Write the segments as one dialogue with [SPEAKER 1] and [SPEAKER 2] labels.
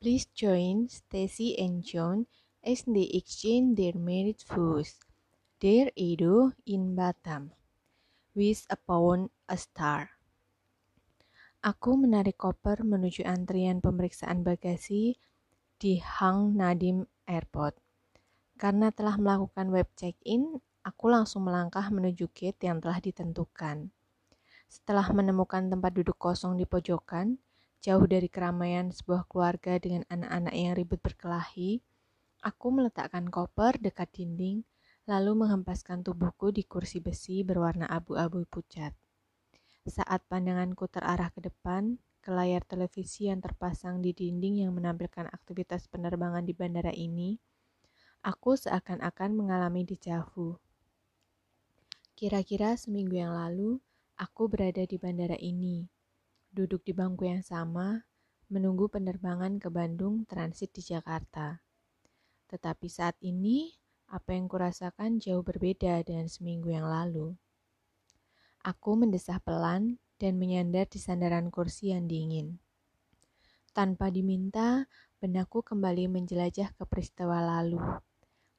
[SPEAKER 1] Please join Stacy and John as they exchange their marriage vows. Dear Edo in Batam, with upon a star. Aku menarik koper menuju antrian pemeriksaan bagasi di Hang Nadim Airport. Karena telah melakukan web check-in, aku langsung melangkah menuju gate yang telah ditentukan. Setelah menemukan tempat duduk kosong di pojokan, jauh dari keramaian sebuah keluarga dengan anak-anak yang ribut berkelahi, aku meletakkan koper dekat dinding, lalu menghempaskan tubuhku di kursi besi berwarna abu-abu pucat. Saat pandanganku terarah ke depan, ke layar televisi yang terpasang di dinding yang menampilkan aktivitas penerbangan di bandara ini, aku seakan-akan mengalami dejavu. Kira-kira seminggu yang lalu, aku berada di bandara ini, duduk di bangku yang sama, menunggu penerbangan ke Bandung transit di Jakarta. Tetapi saat ini, apa yang kurasakan jauh berbeda dengan seminggu yang lalu. Aku mendesah pelan dan menyandar di sandaran kursi yang dingin. Tanpa diminta, benakku kembali menjelajah ke peristiwa lalu.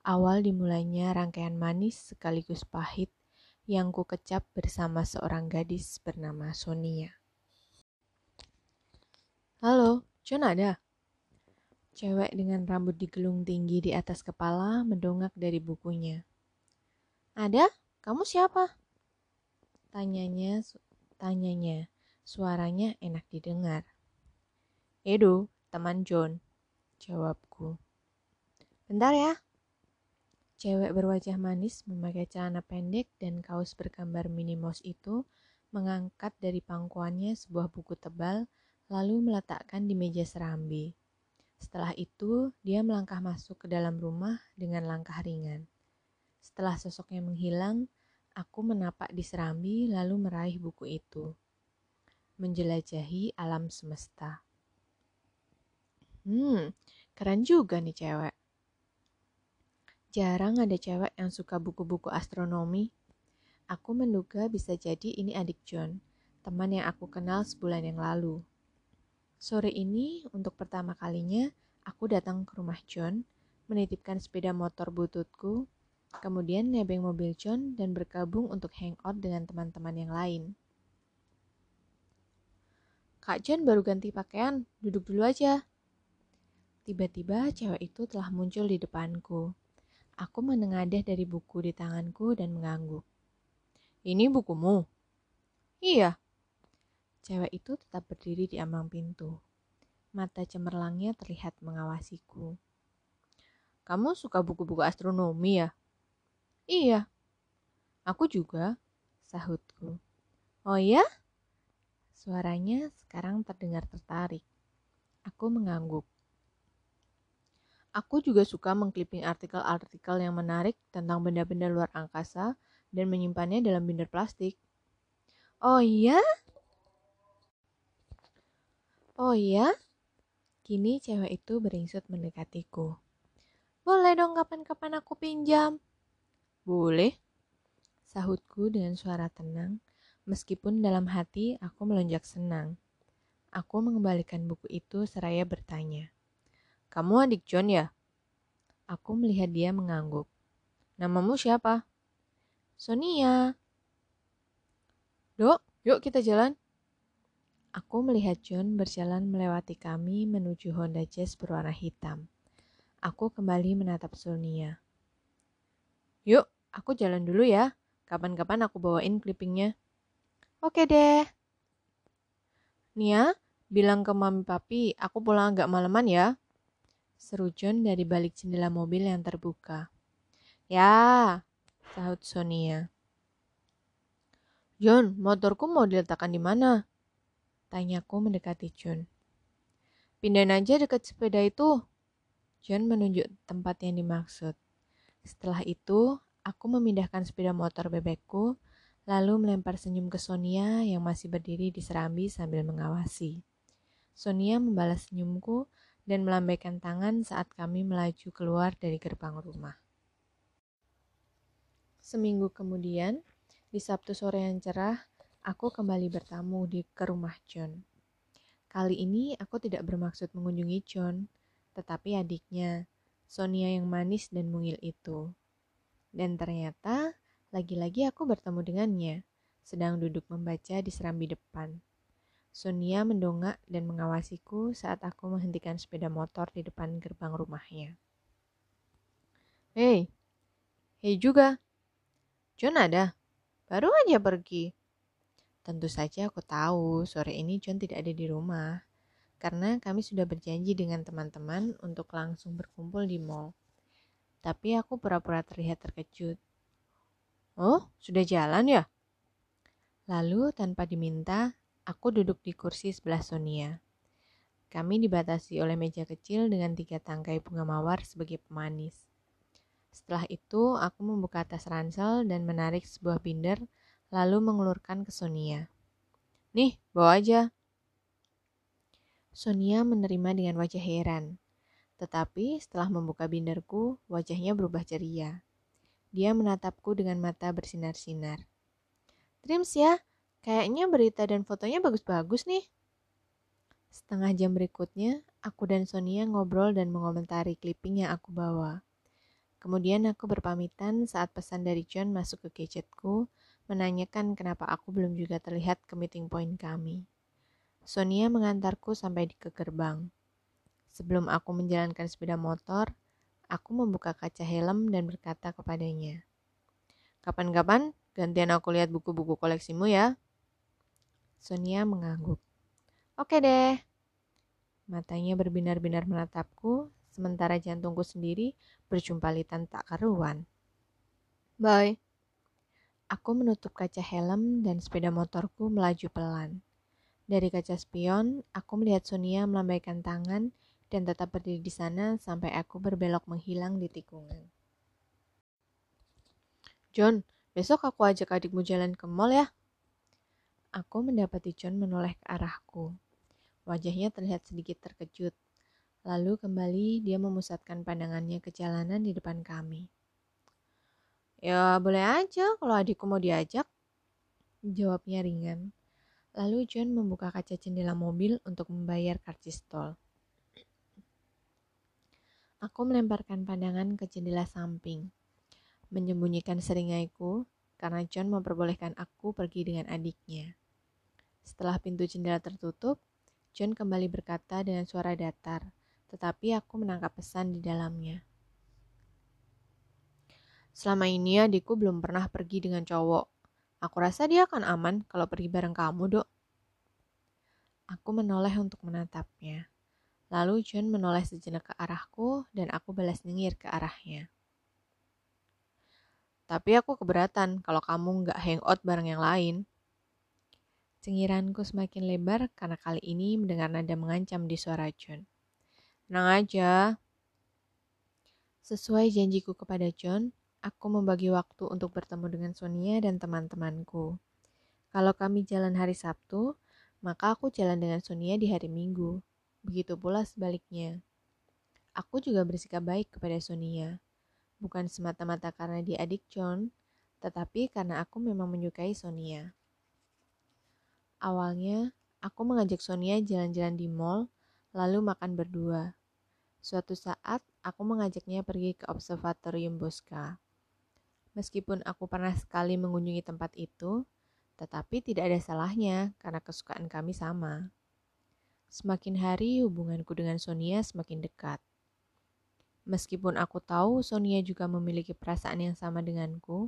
[SPEAKER 1] Awal dimulainya rangkaian manis sekaligus pahit yang ku kecap bersama seorang gadis bernama Sonia. Halo, John ada? Cewek dengan rambut digelung tinggi di atas kepala mendongak dari bukunya. Ada? Kamu siapa? Tanyanya, tanyanya. Suaranya enak didengar. Edo, teman John. Jawabku. Bentar ya. Cewek berwajah manis memakai celana pendek dan kaos bergambar Minnie Mouse itu mengangkat dari pangkuannya sebuah buku tebal lalu meletakkan di meja serambi. Setelah itu, dia melangkah masuk ke dalam rumah dengan langkah ringan. Setelah sosoknya menghilang, Aku menapak di serambi lalu meraih buku itu. Menjelajahi alam semesta. Hmm, keren juga nih cewek. Jarang ada cewek yang suka buku-buku astronomi. Aku menduga bisa jadi ini adik John, teman yang aku kenal sebulan yang lalu. Sore ini, untuk pertama kalinya, aku datang ke rumah John, menitipkan sepeda motor bututku Kemudian nebeng mobil John dan bergabung untuk hangout dengan teman-teman yang lain. Kak John baru ganti pakaian, duduk dulu aja. Tiba-tiba cewek itu telah muncul di depanku. Aku menengadah dari buku di tanganku dan mengangguk. Ini bukumu? Iya. Cewek itu tetap berdiri di ambang pintu. Mata cemerlangnya terlihat mengawasiku. Kamu suka buku-buku astronomi ya? Iya. Aku juga, sahutku. Oh ya? Suaranya sekarang terdengar tertarik. Aku mengangguk. Aku juga suka mengkliping artikel-artikel yang menarik tentang benda-benda luar angkasa dan menyimpannya dalam binder plastik. Oh iya? Oh iya? Kini cewek itu beringsut mendekatiku. Boleh dong kapan-kapan aku pinjam. Boleh, sahutku dengan suara tenang, meskipun dalam hati aku melonjak senang. Aku mengembalikan buku itu seraya bertanya, Kamu adik John ya? Aku melihat dia mengangguk. Namamu siapa? Sonia. Dok, yuk kita jalan. Aku melihat John berjalan melewati kami menuju Honda Jazz berwarna hitam. Aku kembali menatap Sonia. Yuk, aku jalan dulu ya. Kapan-kapan aku bawain clippingnya. Oke deh. Nia, bilang ke mami papi, aku pulang agak maleman ya. Seru John dari balik jendela mobil yang terbuka. Ya, sahut Sonia. John, motorku mau diletakkan di mana? Tanyaku mendekati John. Pindahin aja dekat sepeda itu. John menunjuk tempat yang dimaksud. Setelah itu, aku memindahkan sepeda motor bebekku, lalu melempar senyum ke Sonia yang masih berdiri di serambi sambil mengawasi. Sonia membalas senyumku dan melambaikan tangan saat kami melaju keluar dari gerbang rumah. Seminggu kemudian, di Sabtu sore yang cerah, aku kembali bertamu di ke rumah John. Kali ini aku tidak bermaksud mengunjungi John, tetapi adiknya, Sonia yang manis dan mungil itu. Dan ternyata, lagi-lagi aku bertemu dengannya, sedang duduk membaca di serambi depan. Sonia mendongak dan mengawasiku saat aku menghentikan sepeda motor di depan gerbang rumahnya. Hei, hei juga. John ada? Baru aja pergi. Tentu saja aku tahu sore ini John tidak ada di rumah, karena kami sudah berjanji dengan teman-teman untuk langsung berkumpul di mall. Tapi aku pura-pura terlihat terkejut. Oh, sudah jalan ya? Lalu tanpa diminta, aku duduk di kursi sebelah Sonia. Kami dibatasi oleh meja kecil dengan tiga tangkai bunga mawar sebagai pemanis. Setelah itu, aku membuka tas ransel dan menarik sebuah binder lalu mengelurkan ke Sonia. Nih, bawa aja. Sonia menerima dengan wajah heran. Tetapi setelah membuka binderku, wajahnya berubah ceria. Dia menatapku dengan mata bersinar-sinar. Dreams ya, kayaknya berita dan fotonya bagus-bagus nih. Setengah jam berikutnya, aku dan Sonia ngobrol dan mengomentari clipping yang aku bawa. Kemudian aku berpamitan saat pesan dari John masuk ke gadgetku menanyakan kenapa aku belum juga terlihat ke meeting point kami. Sonia mengantarku sampai di ke gerbang. Sebelum aku menjalankan sepeda motor, aku membuka kaca helm dan berkata kepadanya, Kapan-kapan gantian aku lihat buku-buku koleksimu ya. Sonia mengangguk. Oke deh. Matanya berbinar-binar menatapku, sementara jantungku sendiri berjumpalitan tak karuan. Bye. Aku menutup kaca helm dan sepeda motorku melaju pelan. Dari kaca spion, aku melihat Sonia melambaikan tangan dan tetap berdiri di sana sampai aku berbelok menghilang di tikungan. John, besok aku ajak adikmu jalan ke mall ya. Aku mendapati John menoleh ke arahku. Wajahnya terlihat sedikit terkejut. Lalu kembali dia memusatkan pandangannya ke jalanan di depan kami. Ya boleh aja kalau adikku mau diajak. Jawabnya ringan. Lalu John membuka kaca jendela mobil untuk membayar karcis tol. Aku melemparkan pandangan ke jendela samping, menyembunyikan seringaiku karena John memperbolehkan aku pergi dengan adiknya. Setelah pintu jendela tertutup, John kembali berkata dengan suara datar, tetapi aku menangkap pesan di dalamnya. Selama ini adikku belum pernah pergi dengan cowok. Aku rasa dia akan aman kalau pergi bareng kamu, dok. Aku menoleh untuk menatapnya. Lalu John menoleh sejenak ke arahku dan aku balas nyengir ke arahnya. Tapi aku keberatan kalau kamu nggak hangout bareng yang lain. Cengiranku semakin lebar karena kali ini mendengar nada mengancam di suara John. Tenang aja. Sesuai janjiku kepada John, aku membagi waktu untuk bertemu dengan Sonia dan teman-temanku. Kalau kami jalan hari Sabtu, maka aku jalan dengan Sonia di hari Minggu. Begitu pula sebaliknya. Aku juga bersikap baik kepada Sonia. Bukan semata-mata karena dia adik John, tetapi karena aku memang menyukai Sonia. Awalnya, aku mengajak Sonia jalan-jalan di mall, lalu makan berdua. Suatu saat, aku mengajaknya pergi ke Observatorium Bosca. Meskipun aku pernah sekali mengunjungi tempat itu, tetapi tidak ada salahnya karena kesukaan kami sama. Semakin hari hubunganku dengan Sonia semakin dekat. Meskipun aku tahu Sonia juga memiliki perasaan yang sama denganku,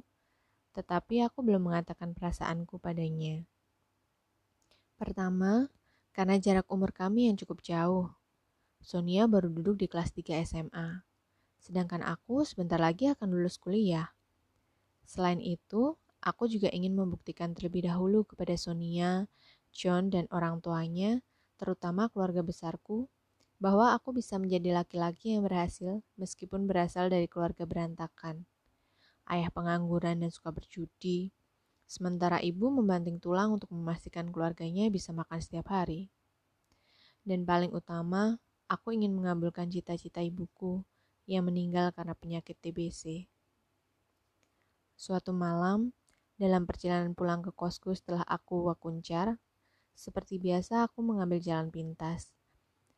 [SPEAKER 1] tetapi aku belum mengatakan perasaanku padanya. Pertama, karena jarak umur kami yang cukup jauh. Sonia baru duduk di kelas 3 SMA, sedangkan aku sebentar lagi akan lulus kuliah. Selain itu, aku juga ingin membuktikan terlebih dahulu kepada Sonia, John, dan orang tuanya, terutama keluarga besarku, bahwa aku bisa menjadi laki-laki yang berhasil meskipun berasal dari keluarga berantakan. Ayah pengangguran dan suka berjudi, sementara ibu membanting tulang untuk memastikan keluarganya bisa makan setiap hari. Dan paling utama, aku ingin mengabulkan cita-cita ibuku yang meninggal karena penyakit TBC. Suatu malam, dalam perjalanan pulang ke kosku setelah aku wakuncar, Seperti biasa, aku mengambil jalan pintas,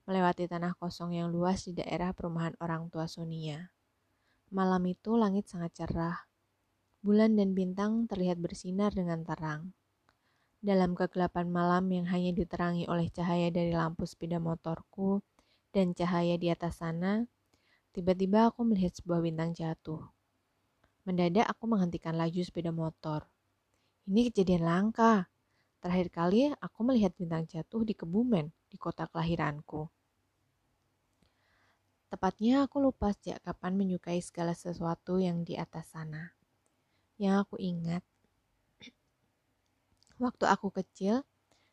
[SPEAKER 1] melewati tanah kosong yang luas di daerah perumahan orang tua Sonia. Malam itu langit sangat cerah. Bulan dan bintang terlihat bersinar dengan terang. Dalam kegelapan malam yang hanya diterangi oleh cahaya dari lampu sepeda motorku dan cahaya di atas sana, tiba-tiba aku melihat sebuah bintang jatuh. Mendadak aku menghentikan laju sepeda motor. Ini kejadian langka. Terakhir kali aku melihat bintang jatuh di Kebumen, di kota kelahiranku. Tepatnya aku lupa sejak kapan menyukai segala sesuatu yang di atas sana. Yang aku ingat, waktu aku kecil,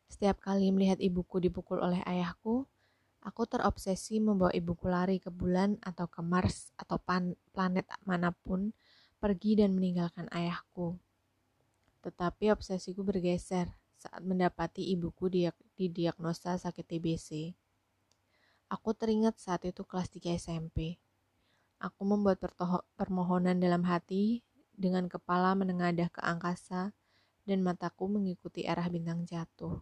[SPEAKER 1] setiap kali melihat ibuku dipukul oleh ayahku, aku terobsesi membawa ibuku lari ke bulan atau ke Mars atau planet mana pun pergi dan meninggalkan ayahku. Tetapi obsesiku bergeser saat mendapati ibuku didiagnosa sakit TBC. Aku teringat saat itu kelas 3 SMP. Aku membuat permohonan dalam hati dengan kepala menengadah ke angkasa dan mataku mengikuti arah bintang jatuh.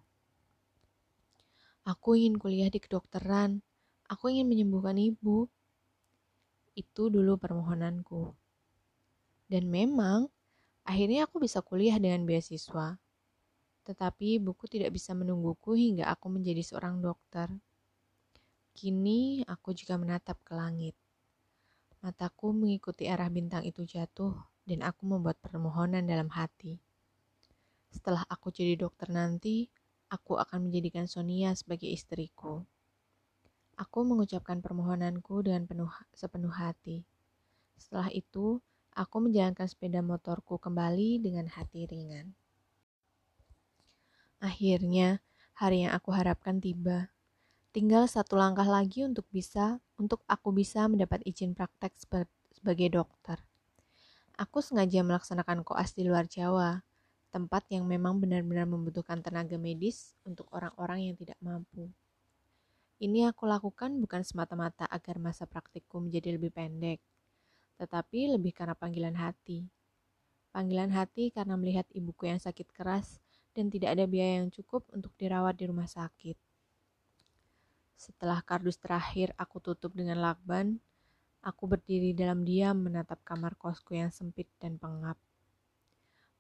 [SPEAKER 1] Aku ingin kuliah di kedokteran. Aku ingin menyembuhkan ibu. Itu dulu permohonanku. Dan memang, akhirnya aku bisa kuliah dengan beasiswa. Tetapi buku tidak bisa menungguku hingga aku menjadi seorang dokter. Kini aku juga menatap ke langit. Mataku mengikuti arah bintang itu jatuh dan aku membuat permohonan dalam hati. Setelah aku jadi dokter nanti, aku akan menjadikan Sonia sebagai istriku. Aku mengucapkan permohonanku dengan penuh, sepenuh hati. Setelah itu, Aku menjalankan sepeda motorku kembali dengan hati ringan. Akhirnya, hari yang aku harapkan tiba. Tinggal satu langkah lagi untuk bisa, untuk aku bisa mendapat izin praktek sebagai dokter. Aku sengaja melaksanakan koas di luar Jawa, tempat yang memang benar-benar membutuhkan tenaga medis untuk orang-orang yang tidak mampu. Ini aku lakukan bukan semata-mata agar masa praktikku menjadi lebih pendek, tetapi lebih karena panggilan hati. Panggilan hati karena melihat ibuku yang sakit keras dan tidak ada biaya yang cukup untuk dirawat di rumah sakit. Setelah kardus terakhir aku tutup dengan lakban, aku berdiri dalam diam menatap kamar kosku yang sempit dan pengap.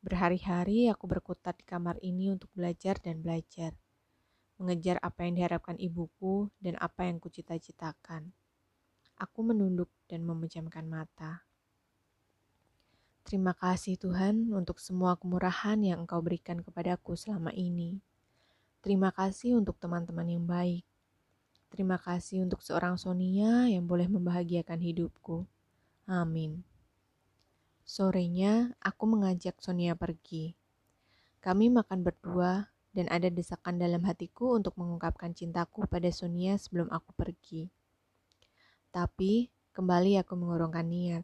[SPEAKER 1] Berhari-hari aku berkutat di kamar ini untuk belajar dan belajar, mengejar apa yang diharapkan ibuku dan apa yang kucita-citakan. Aku menunduk dan memejamkan mata. Terima kasih Tuhan untuk semua kemurahan yang Engkau berikan kepadaku selama ini. Terima kasih untuk teman-teman yang baik. Terima kasih untuk seorang Sonia yang boleh membahagiakan hidupku. Amin. Sorenya, aku mengajak Sonia pergi. Kami makan berdua dan ada desakan dalam hatiku untuk mengungkapkan cintaku pada Sonia sebelum aku pergi. Tapi, kembali aku mengurungkan niat.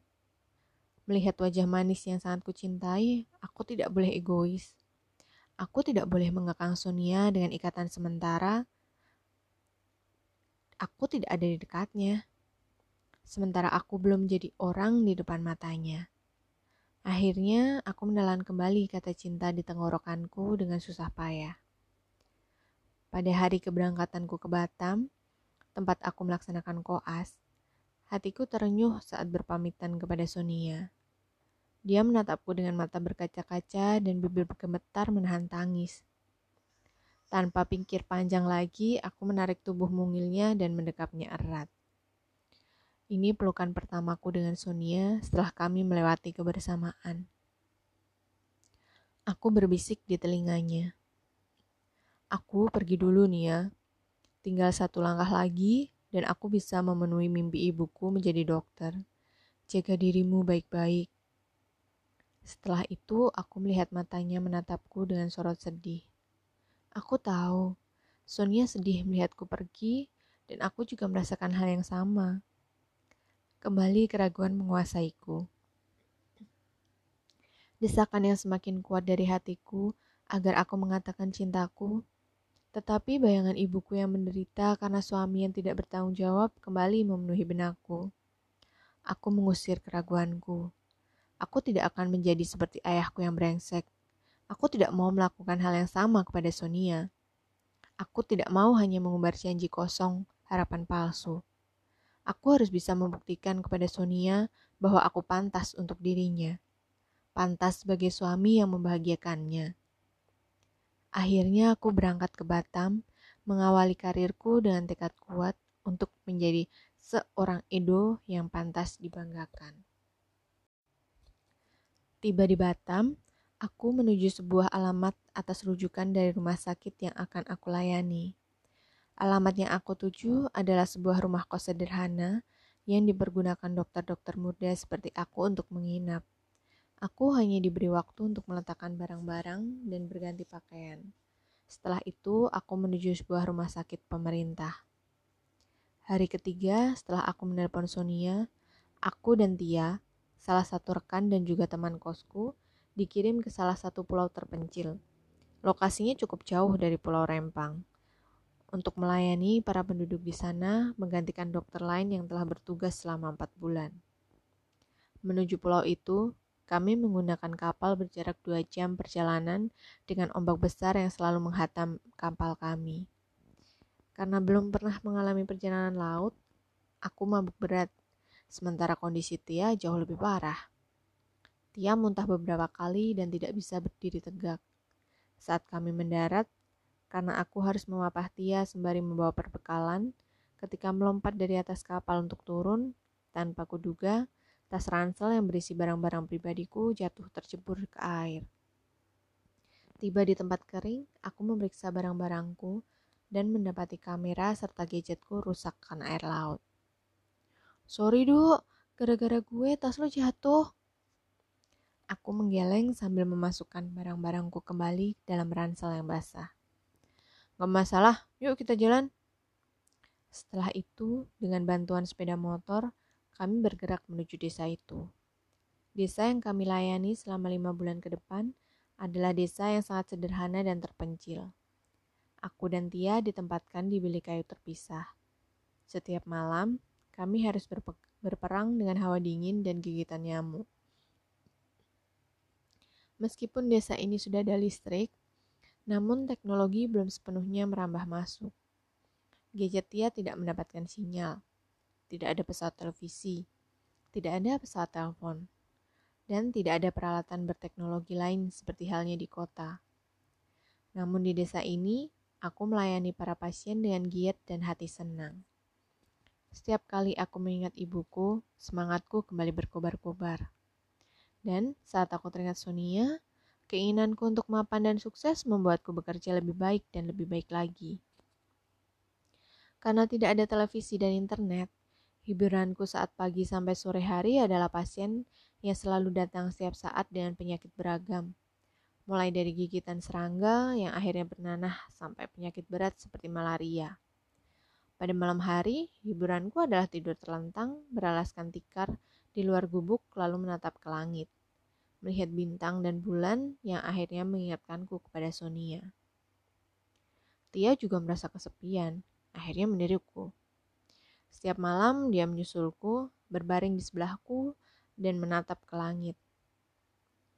[SPEAKER 1] Melihat wajah manis yang sangat kucintai, aku tidak boleh egois. Aku tidak boleh mengekang Sonia dengan ikatan sementara. Aku tidak ada di dekatnya. Sementara aku belum jadi orang di depan matanya. Akhirnya, aku menelan kembali kata cinta di tenggorokanku dengan susah payah. Pada hari keberangkatanku ke Batam, tempat aku melaksanakan koas, Hatiku terenyuh saat berpamitan kepada Sonia. Dia menatapku dengan mata berkaca-kaca dan bibir bergemetar menahan tangis. Tanpa pikir panjang lagi, aku menarik tubuh mungilnya dan mendekapnya erat. Ini pelukan pertamaku dengan Sonia setelah kami melewati kebersamaan. Aku berbisik di telinganya. Aku pergi dulu nih ya. Tinggal satu langkah lagi, dan aku bisa memenuhi mimpi ibuku menjadi dokter. Jaga dirimu baik-baik. Setelah itu, aku melihat matanya menatapku dengan sorot sedih. Aku tahu, Sonia sedih melihatku pergi, dan aku juga merasakan hal yang sama. Kembali keraguan menguasaiku. Desakan yang semakin kuat dari hatiku agar aku mengatakan cintaku tetapi bayangan ibuku yang menderita karena suami yang tidak bertanggung jawab kembali memenuhi benakku. Aku mengusir keraguanku. Aku tidak akan menjadi seperti ayahku yang brengsek. Aku tidak mau melakukan hal yang sama kepada Sonia. Aku tidak mau hanya mengumbar janji kosong, harapan palsu. Aku harus bisa membuktikan kepada Sonia bahwa aku pantas untuk dirinya. Pantas sebagai suami yang membahagiakannya. Akhirnya aku berangkat ke Batam, mengawali karirku dengan tekad kuat untuk menjadi seorang Edo yang pantas dibanggakan. Tiba di Batam, Aku menuju sebuah alamat atas rujukan dari rumah sakit yang akan aku layani. Alamat yang aku tuju adalah sebuah rumah kos sederhana yang dipergunakan dokter-dokter muda seperti aku untuk menginap. Aku hanya diberi waktu untuk meletakkan barang-barang dan berganti pakaian. Setelah itu, aku menuju sebuah rumah sakit pemerintah. Hari ketiga setelah aku menelpon Sonia, aku dan Tia, salah satu rekan dan juga teman kosku, dikirim ke salah satu pulau terpencil. Lokasinya cukup jauh dari Pulau Rempang. Untuk melayani para penduduk di sana, menggantikan dokter lain yang telah bertugas selama empat bulan. Menuju pulau itu, kami menggunakan kapal berjarak dua jam perjalanan dengan ombak besar yang selalu menghatam kapal kami. Karena belum pernah mengalami perjalanan laut, aku mabuk berat, sementara kondisi Tia jauh lebih parah. Tia muntah beberapa kali dan tidak bisa berdiri tegak. Saat kami mendarat, karena aku harus memapah Tia sembari membawa perbekalan, ketika melompat dari atas kapal untuk turun, tanpa kuduga, tas ransel yang berisi barang-barang pribadiku jatuh tercebur ke air. Tiba di tempat kering, aku memeriksa barang-barangku dan mendapati kamera serta gadgetku rusak karena air laut. Sorry, Duk. Gara-gara gue tas lo jatuh. Aku menggeleng sambil memasukkan barang-barangku kembali dalam ransel yang basah. Gak masalah, yuk kita jalan. Setelah itu, dengan bantuan sepeda motor, kami bergerak menuju desa itu. Desa yang kami layani selama lima bulan ke depan adalah desa yang sangat sederhana dan terpencil. Aku dan Tia ditempatkan di bilik kayu terpisah. Setiap malam, kami harus berperang dengan hawa dingin dan gigitan nyamuk. Meskipun desa ini sudah ada listrik, namun teknologi belum sepenuhnya merambah masuk. Gadget Tia tidak mendapatkan sinyal, tidak ada pesawat televisi, tidak ada pesawat telepon, dan tidak ada peralatan berteknologi lain seperti halnya di kota. Namun di desa ini, aku melayani para pasien dengan giat dan hati senang. Setiap kali aku mengingat ibuku, semangatku kembali berkobar-kobar. Dan saat aku teringat Sonia, keinginanku untuk mapan dan sukses membuatku bekerja lebih baik dan lebih baik lagi. Karena tidak ada televisi dan internet, hiburanku saat pagi sampai sore hari adalah pasien yang selalu datang setiap saat dengan penyakit beragam. Mulai dari gigitan serangga yang akhirnya bernanah sampai penyakit berat seperti malaria. Pada malam hari, hiburanku adalah tidur terlentang, beralaskan tikar di luar gubuk lalu menatap ke langit melihat bintang dan bulan yang akhirnya mengingatkanku kepada Sonia. Tia juga merasa kesepian, akhirnya meniruku. Setiap malam dia menyusulku, berbaring di sebelahku, dan menatap ke langit.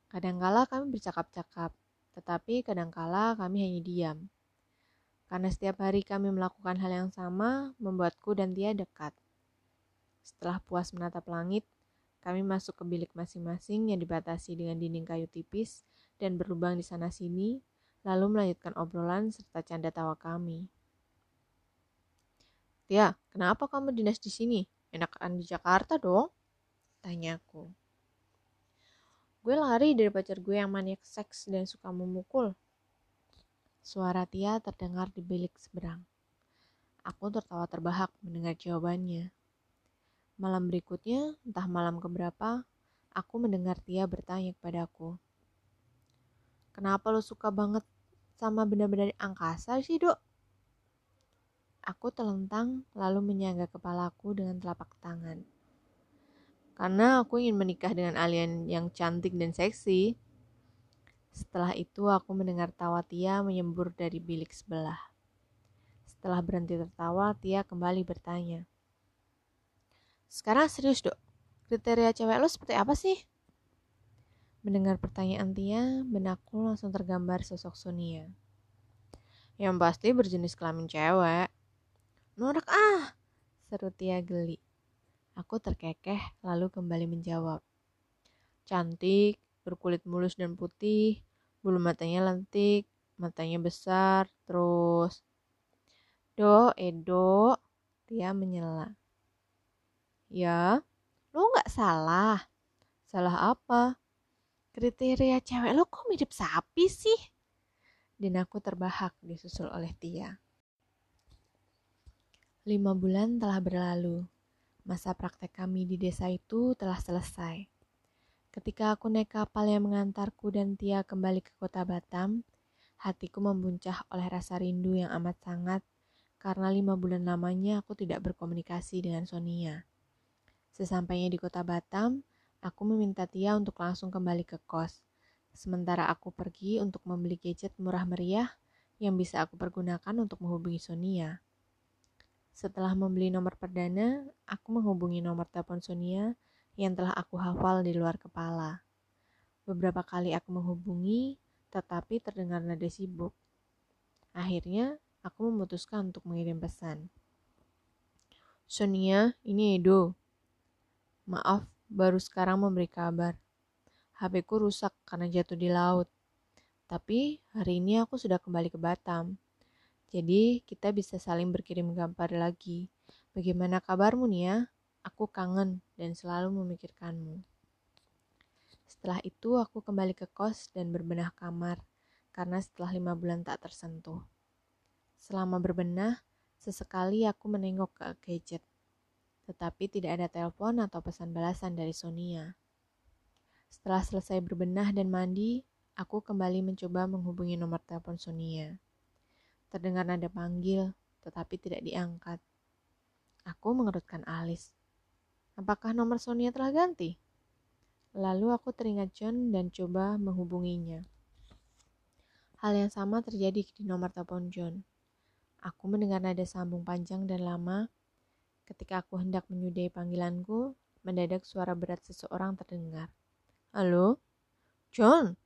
[SPEAKER 1] Kadangkala kami bercakap-cakap, tetapi kadangkala kami hanya diam. Karena setiap hari kami melakukan hal yang sama, membuatku dan Tia dekat. Setelah puas menatap langit, kami masuk ke bilik masing-masing yang dibatasi dengan dinding kayu tipis dan berlubang di sana-sini, lalu melanjutkan obrolan serta canda tawa kami. Tia, kenapa kamu dinas di sini? Enakan di Jakarta dong? Tanyaku. Gue lari dari pacar gue yang maniak seks dan suka memukul. Suara Tia terdengar di bilik seberang. Aku tertawa terbahak mendengar jawabannya. Malam berikutnya, entah malam keberapa, aku mendengar Tia bertanya kepadaku. Kenapa lo suka banget sama benda-benda angkasa sih, dok? Aku telentang lalu menyangga kepalaku dengan telapak tangan. Karena aku ingin menikah dengan alien yang cantik dan seksi. Setelah itu aku mendengar tawa Tia menyembur dari bilik sebelah. Setelah berhenti tertawa, Tia kembali bertanya. Sekarang serius dok, kriteria cewek lo seperti apa sih? Mendengar pertanyaan Tia, benakku langsung tergambar sosok Sonia. Yang pasti berjenis kelamin cewek. Norak ah, seru Tia geli. Aku terkekeh lalu kembali menjawab. Cantik, berkulit mulus dan putih, bulu matanya lentik, matanya besar, terus... Do, Edo, Tia menyela. Ya, lo nggak salah. Salah apa? Kriteria cewek lo kok mirip sapi sih? Dan aku terbahak disusul oleh Tia. Lima bulan telah berlalu. Masa praktek kami di desa itu telah selesai. Ketika aku naik kapal yang mengantarku dan Tia kembali ke kota Batam, hatiku membuncah oleh rasa rindu yang amat sangat karena lima bulan lamanya aku tidak berkomunikasi dengan Sonia. Sesampainya di kota Batam, aku meminta Tia untuk langsung kembali ke kos. Sementara aku pergi untuk membeli gadget murah meriah yang bisa aku pergunakan untuk menghubungi Sonia. Setelah membeli nomor perdana, aku menghubungi nomor telepon Sonia yang telah aku hafal di luar kepala. Beberapa kali aku menghubungi, tetapi terdengar nada sibuk. Akhirnya, aku memutuskan untuk mengirim pesan. Sonia, ini Edo. Maaf, baru sekarang memberi kabar. HP ku rusak karena jatuh di laut. Tapi hari ini aku sudah kembali ke Batam. Jadi kita bisa saling berkirim gambar lagi. Bagaimana kabarmu Nia? Aku kangen dan selalu memikirkanmu. Setelah itu aku kembali ke kos dan berbenah kamar karena setelah lima bulan tak tersentuh. Selama berbenah, sesekali aku menengok ke gadget, tetapi tidak ada telepon atau pesan balasan dari Sonia. Setelah selesai berbenah dan mandi, aku kembali mencoba menghubungi nomor telepon Sonia. Terdengar nada panggil, tetapi tidak diangkat. Aku mengerutkan alis. Apakah nomor Sonia telah ganti? Lalu aku teringat John dan coba menghubunginya. Hal yang sama terjadi di nomor telepon John. Aku mendengar nada sambung panjang dan lama. Ketika aku hendak menyudahi panggilanku, mendadak suara berat seseorang terdengar. Halo? John?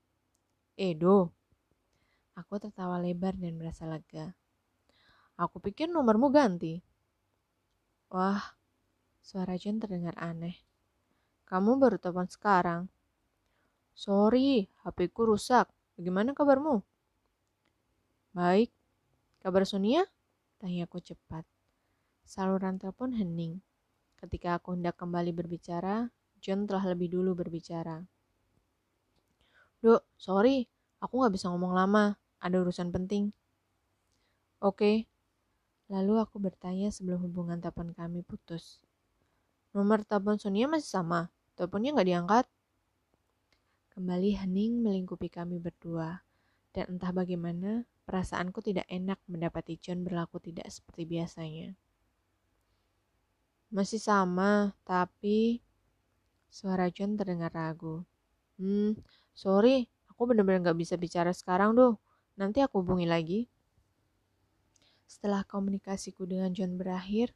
[SPEAKER 1] Edo? Aku tertawa lebar dan merasa lega. Aku pikir nomormu ganti. Wah, suara John terdengar aneh. Kamu baru telepon sekarang. Sorry, HP ku rusak. Bagaimana kabarmu? Baik, Kabar Sonia? Tanyaku cepat. Saluran telepon hening. Ketika aku hendak kembali berbicara, John telah lebih dulu berbicara. Dok, sorry, aku gak bisa ngomong lama. Ada urusan penting. Oke. Lalu aku bertanya sebelum hubungan telepon kami putus. Nomor telepon Sonia masih sama. Teleponnya gak diangkat. Kembali hening melingkupi kami berdua. Dan entah bagaimana, Perasaanku tidak enak mendapati John berlaku tidak seperti biasanya. Masih sama, tapi suara John terdengar ragu. Hmm, sorry, aku benar-benar gak bisa bicara sekarang doh. Nanti aku hubungi lagi. Setelah komunikasiku dengan John berakhir,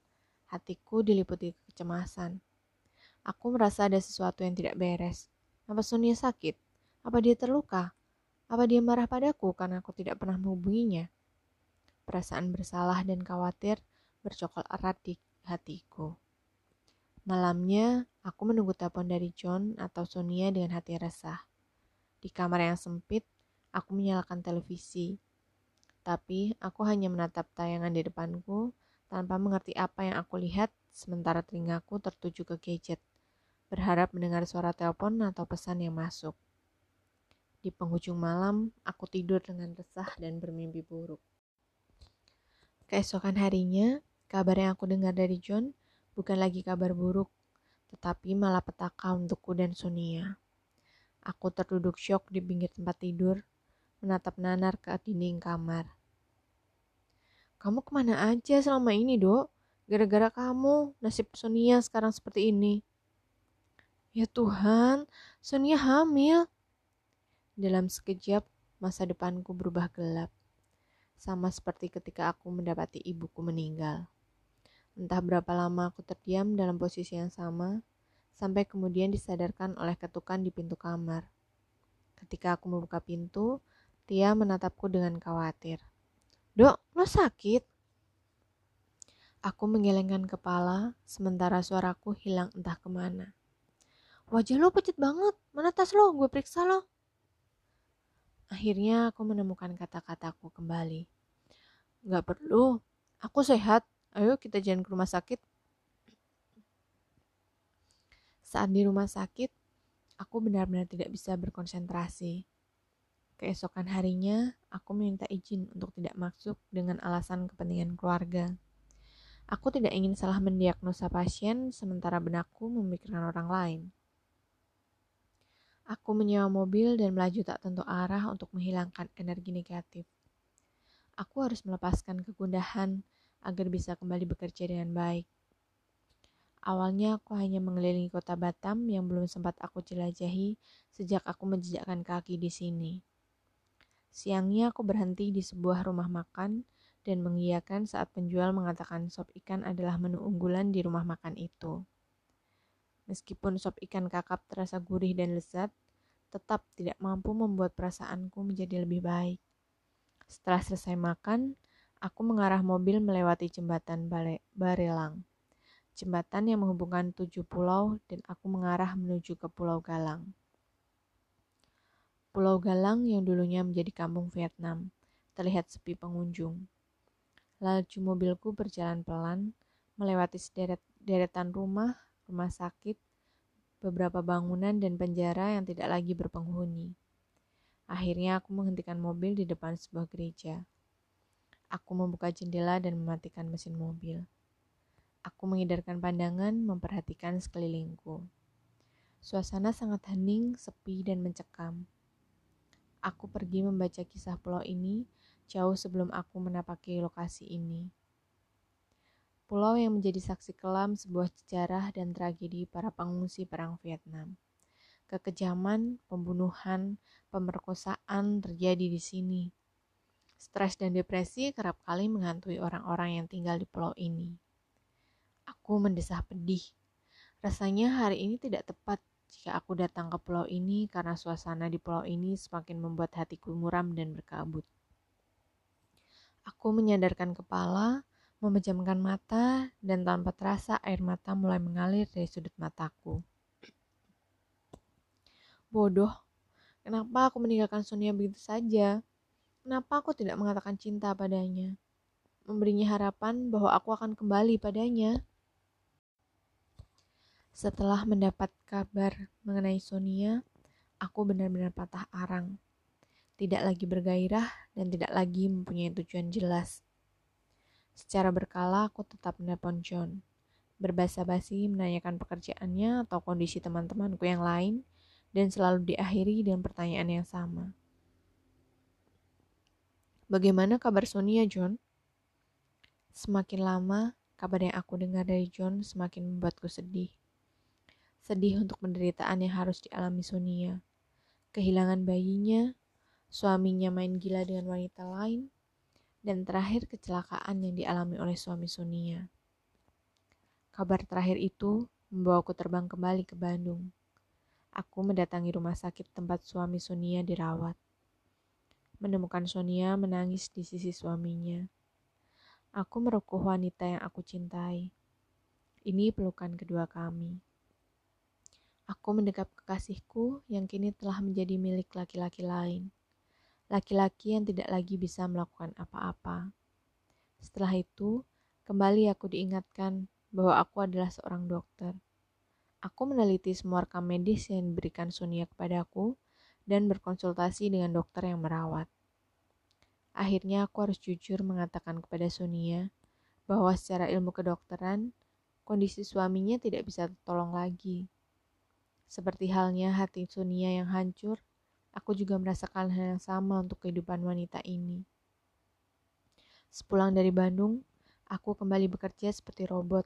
[SPEAKER 1] hatiku diliputi kecemasan. Aku merasa ada sesuatu yang tidak beres. Apa Sonia sakit? Apa dia terluka? Apa dia marah padaku karena aku tidak pernah menghubunginya? Perasaan bersalah dan khawatir bercokol erat di hatiku. Malamnya, aku menunggu telepon dari John atau Sonia dengan hati resah. Di kamar yang sempit, aku menyalakan televisi. Tapi, aku hanya menatap tayangan di depanku tanpa mengerti apa yang aku lihat sementara telingaku tertuju ke gadget, berharap mendengar suara telepon atau pesan yang masuk. Di penghujung malam, aku tidur dengan resah dan bermimpi buruk. Keesokan harinya, kabar yang aku dengar dari John bukan lagi kabar buruk, tetapi malah petaka untukku dan Sonia. Aku terduduk syok di pinggir tempat tidur, menatap nanar ke dinding kamar. Kamu ke mana aja selama ini, dok? Gara-gara kamu, nasib Sonia sekarang seperti ini. Ya Tuhan, Sonia hamil. Dalam sekejap, masa depanku berubah gelap. Sama seperti ketika aku mendapati ibuku meninggal. Entah berapa lama aku terdiam dalam posisi yang sama, sampai kemudian disadarkan oleh ketukan di pintu kamar. Ketika aku membuka pintu, Tia menatapku dengan khawatir. Dok, lo sakit? Aku menggelengkan kepala, sementara suaraku hilang entah ke mana. Wajah lo pucat banget, mana tas lo? Gue periksa lo. Akhirnya aku menemukan kata-kataku kembali. Gak perlu, aku sehat. Ayo kita jalan ke rumah sakit. Saat di rumah sakit, aku benar-benar tidak bisa berkonsentrasi. Keesokan harinya, aku meminta izin untuk tidak masuk dengan alasan kepentingan keluarga. Aku tidak ingin salah mendiagnosa pasien sementara benakku memikirkan orang lain. Aku menyewa mobil dan melaju tak tentu arah untuk menghilangkan energi negatif. Aku harus melepaskan kegundahan agar bisa kembali bekerja dengan baik. Awalnya aku hanya mengelilingi kota Batam yang belum sempat aku jelajahi sejak aku menjejakkan kaki di sini. Siangnya aku berhenti di sebuah rumah makan dan mengiyakan saat penjual mengatakan sop ikan adalah menu unggulan di rumah makan itu. Meskipun sop ikan kakap terasa gurih dan lezat, tetap tidak mampu membuat perasaanku menjadi lebih baik. Setelah selesai makan, aku mengarah mobil melewati jembatan Barelang jembatan yang menghubungkan tujuh pulau dan aku mengarah menuju ke Pulau Galang. Pulau Galang yang dulunya menjadi kampung Vietnam terlihat sepi pengunjung. Laju mobilku berjalan pelan, melewati sederet deretan rumah, rumah sakit, beberapa bangunan dan penjara yang tidak lagi berpenghuni. Akhirnya aku menghentikan mobil di depan sebuah gereja. Aku membuka jendela dan mematikan mesin mobil. Aku mengidarkan pandangan, memperhatikan sekelilingku. Suasana sangat hening, sepi, dan mencekam. Aku pergi membaca kisah pulau ini jauh sebelum aku menapaki lokasi ini. Pulau yang menjadi saksi kelam sebuah sejarah dan tragedi para pengungsi perang Vietnam. Kekejaman, pembunuhan, pemerkosaan terjadi di sini. Stres dan depresi kerap kali menghantui orang-orang yang tinggal di pulau ini. Aku mendesah pedih. Rasanya hari ini tidak tepat jika aku datang ke pulau ini karena suasana di pulau ini semakin membuat hatiku muram dan berkabut. Aku menyadarkan kepala, memejamkan mata, dan tanpa terasa air mata mulai mengalir dari sudut mataku. Bodoh, kenapa aku meninggalkan Sonia begitu saja? Kenapa aku tidak mengatakan cinta padanya? Memberinya harapan bahwa aku akan kembali padanya. Setelah mendapat kabar mengenai Sonia, aku benar-benar patah arang. Tidak lagi bergairah dan tidak lagi mempunyai tujuan jelas. Secara berkala aku tetap menelpon John, berbasa-basi menanyakan pekerjaannya atau kondisi teman-temanku yang lain, dan selalu diakhiri dengan pertanyaan yang sama. Bagaimana kabar Sonia, John? Semakin lama, kabar yang aku dengar dari John semakin membuatku sedih sedih untuk penderitaan yang harus dialami Sonia. Kehilangan bayinya, suaminya main gila dengan wanita lain, dan terakhir kecelakaan yang dialami oleh suami Sonia. Kabar terakhir itu membawaku terbang kembali ke Bandung. Aku mendatangi rumah sakit tempat suami Sonia dirawat. Menemukan Sonia menangis di sisi suaminya. Aku merukuh wanita yang aku cintai. Ini pelukan kedua kami. Aku mendekap kekasihku yang kini telah menjadi milik laki-laki lain. Laki-laki yang tidak lagi bisa melakukan apa-apa. Setelah itu, kembali aku diingatkan bahwa aku adalah seorang dokter. Aku meneliti semua rekam medis yang diberikan Sonia kepadaku dan berkonsultasi dengan dokter yang merawat. Akhirnya aku harus jujur mengatakan kepada Sonia bahwa secara ilmu kedokteran, kondisi suaminya tidak bisa tertolong lagi. Seperti halnya hati Sonia yang hancur, aku juga merasakan hal yang sama untuk kehidupan wanita ini. Sepulang dari Bandung, aku kembali bekerja seperti robot.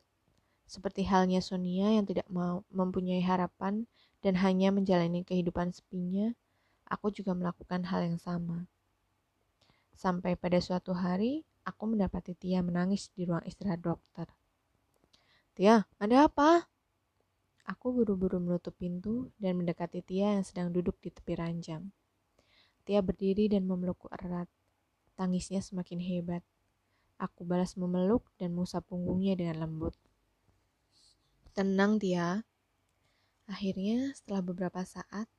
[SPEAKER 1] Seperti halnya Sonia yang tidak mau mempunyai harapan dan hanya menjalani kehidupan sepinya, aku juga melakukan hal yang sama. Sampai pada suatu hari, aku mendapati Tia menangis di ruang istirahat dokter. Tia, ada apa? Aku buru-buru menutup pintu dan mendekati Tia yang sedang duduk di tepi ranjang. Tia berdiri dan memelukku erat. Tangisnya semakin hebat. Aku balas memeluk dan mengusap punggungnya dengan lembut. Tenang, Tia. Akhirnya, setelah beberapa saat,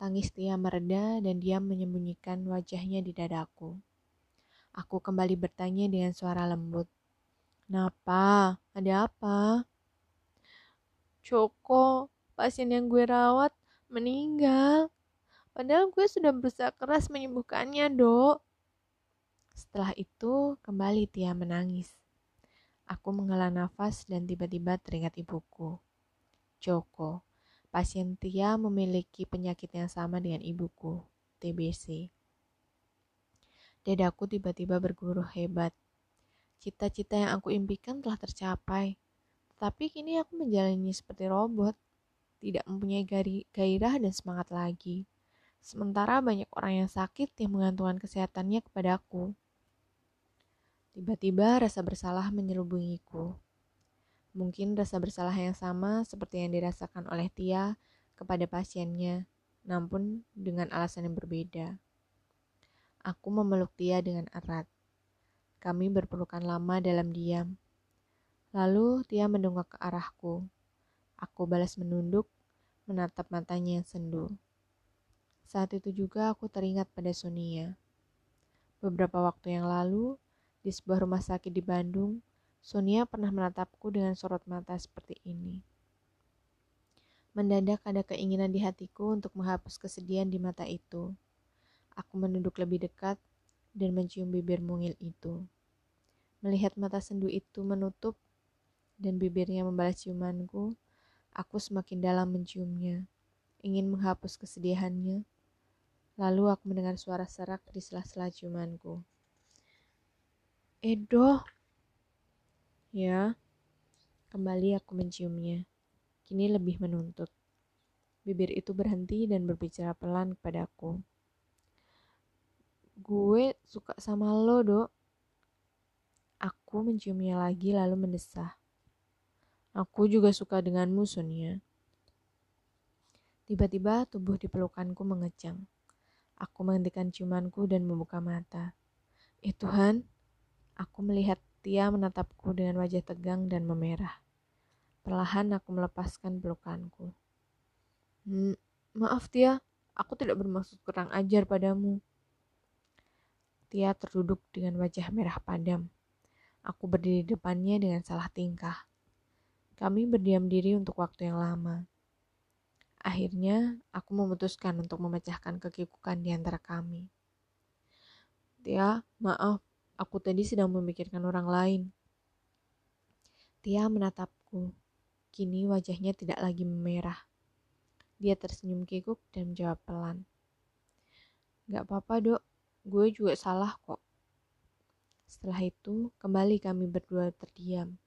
[SPEAKER 1] tangis Tia mereda dan dia menyembunyikan wajahnya di dadaku. Aku kembali bertanya dengan suara lembut. Kenapa? Ada apa? Joko, pasien yang gue rawat meninggal. Padahal gue sudah berusaha keras menyembuhkannya, dok. Setelah itu, kembali Tia menangis. Aku menghela nafas dan tiba-tiba teringat ibuku. Joko, pasien Tia memiliki penyakit yang sama dengan ibuku, TBC. Dadaku tiba-tiba berguru hebat. Cita-cita yang aku impikan telah tercapai. Tapi kini aku menjalani seperti robot, tidak mempunyai gairah dan semangat lagi. Sementara banyak orang yang sakit yang mengantungkan kesehatannya kepadaku. Tiba-tiba rasa bersalah menyelubungiku. Mungkin rasa bersalah yang sama seperti yang dirasakan oleh Tia kepada pasiennya, namun dengan alasan yang berbeda. Aku memeluk Tia dengan erat. Kami berpelukan lama dalam diam. Lalu Tia mendongak ke arahku. Aku balas menunduk, menatap matanya yang sendu. Saat itu juga aku teringat pada Sonia. Beberapa waktu yang lalu, di sebuah rumah sakit di Bandung, Sonia pernah menatapku dengan sorot mata seperti ini. Mendadak ada keinginan di hatiku untuk menghapus kesedihan di mata itu. Aku menunduk lebih dekat dan mencium bibir mungil itu. Melihat mata sendu itu menutup dan bibirnya membalas ciumanku, aku semakin dalam menciumnya, ingin menghapus kesedihannya. Lalu aku mendengar suara serak di sela-sela ciumanku. Edo. Ya, kembali aku menciumnya. Kini lebih menuntut. Bibir itu berhenti dan berbicara pelan kepadaku. Gue suka sama lo, dok. Aku menciumnya lagi lalu mendesah. Aku juga suka denganmu, Sonia. Tiba-tiba tubuh di pelukanku mengejang. Aku menghentikan ciumanku dan membuka mata. Eh Tuhan, Aku melihat Tia menatapku dengan wajah tegang dan memerah. Perlahan aku melepaskan pelukanku. Hmm, maaf Tia, aku tidak bermaksud kurang ajar padamu. Tia terduduk dengan wajah merah padam. Aku berdiri di depannya dengan salah tingkah. Kami berdiam diri untuk waktu yang lama. Akhirnya, aku memutuskan untuk memecahkan kekikukan di antara kami. Tia, maaf, Aku tadi sedang memikirkan orang lain. Tia menatapku. Kini wajahnya tidak lagi memerah. Dia tersenyum kikuk dan menjawab pelan. Gak apa-apa dok, gue juga salah kok. Setelah itu, kembali kami berdua terdiam.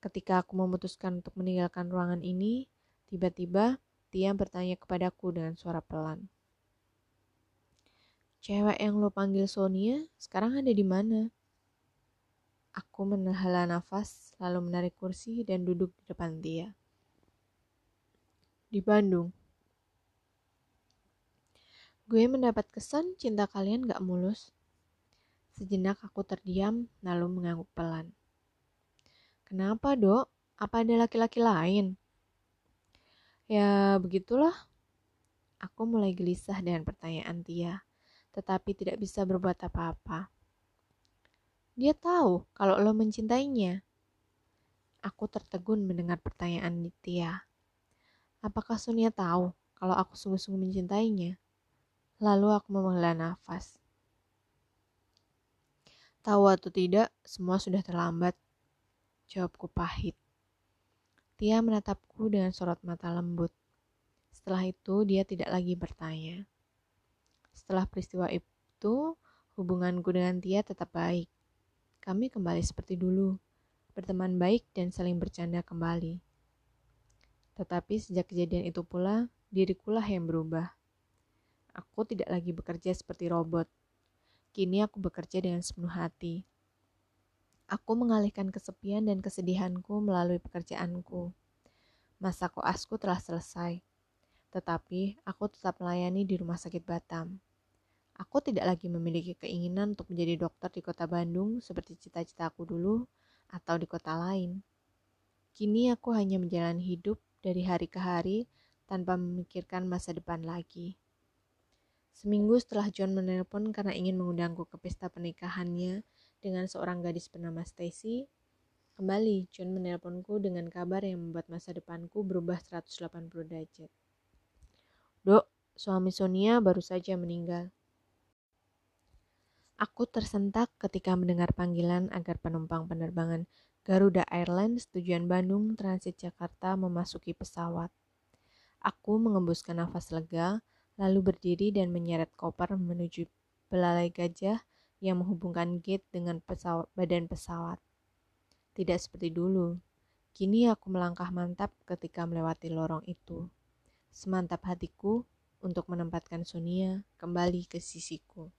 [SPEAKER 1] Ketika aku memutuskan untuk meninggalkan ruangan ini, tiba-tiba Tia bertanya kepadaku dengan suara pelan. Cewek yang lo panggil Sonia sekarang ada di mana? Aku menela nafas, lalu menarik kursi dan duduk di depan dia. Di Bandung. Gue mendapat kesan cinta kalian gak mulus. Sejenak aku terdiam, lalu mengangguk pelan. Kenapa, dok? Apa ada laki-laki lain? Ya, begitulah. Aku mulai gelisah dengan pertanyaan Tia tetapi tidak bisa berbuat apa-apa. Dia tahu kalau lo mencintainya. Aku tertegun mendengar pertanyaan Nitya. Apakah Sonia tahu kalau aku sungguh-sungguh mencintainya? Lalu aku menghela nafas. Tahu atau tidak, semua sudah terlambat. Jawabku pahit. Tia menatapku dengan sorot mata lembut. Setelah itu, dia tidak lagi bertanya. Setelah peristiwa itu, hubunganku dengan Tia tetap baik. Kami kembali seperti dulu, berteman baik dan saling bercanda kembali. Tetapi sejak kejadian itu pula, dirikulah yang berubah. Aku tidak lagi bekerja seperti robot. Kini aku bekerja dengan sepenuh hati. Aku mengalihkan kesepian dan kesedihanku melalui pekerjaanku. Masa koasku telah selesai, tetapi aku tetap melayani di rumah sakit Batam. Aku tidak lagi memiliki keinginan untuk menjadi dokter di kota Bandung seperti cita-citaku dulu atau di kota lain. Kini aku hanya menjalani hidup dari hari ke hari tanpa memikirkan masa depan lagi. Seminggu setelah John menelpon karena ingin mengundangku ke pesta pernikahannya dengan seorang gadis bernama Stacy, kembali John menelponku dengan kabar yang membuat masa depanku berubah 180 derajat. Dok, suami Sonia baru saja meninggal. Aku tersentak ketika mendengar panggilan agar penumpang penerbangan Garuda Airlines tujuan Bandung Transit Jakarta memasuki pesawat. Aku mengembuskan nafas lega, lalu berdiri dan menyeret koper menuju belalai gajah yang menghubungkan gate dengan pesawat, badan pesawat. Tidak seperti dulu. Kini aku melangkah mantap ketika melewati lorong itu. Semantap hatiku untuk menempatkan Sonia kembali ke sisiku.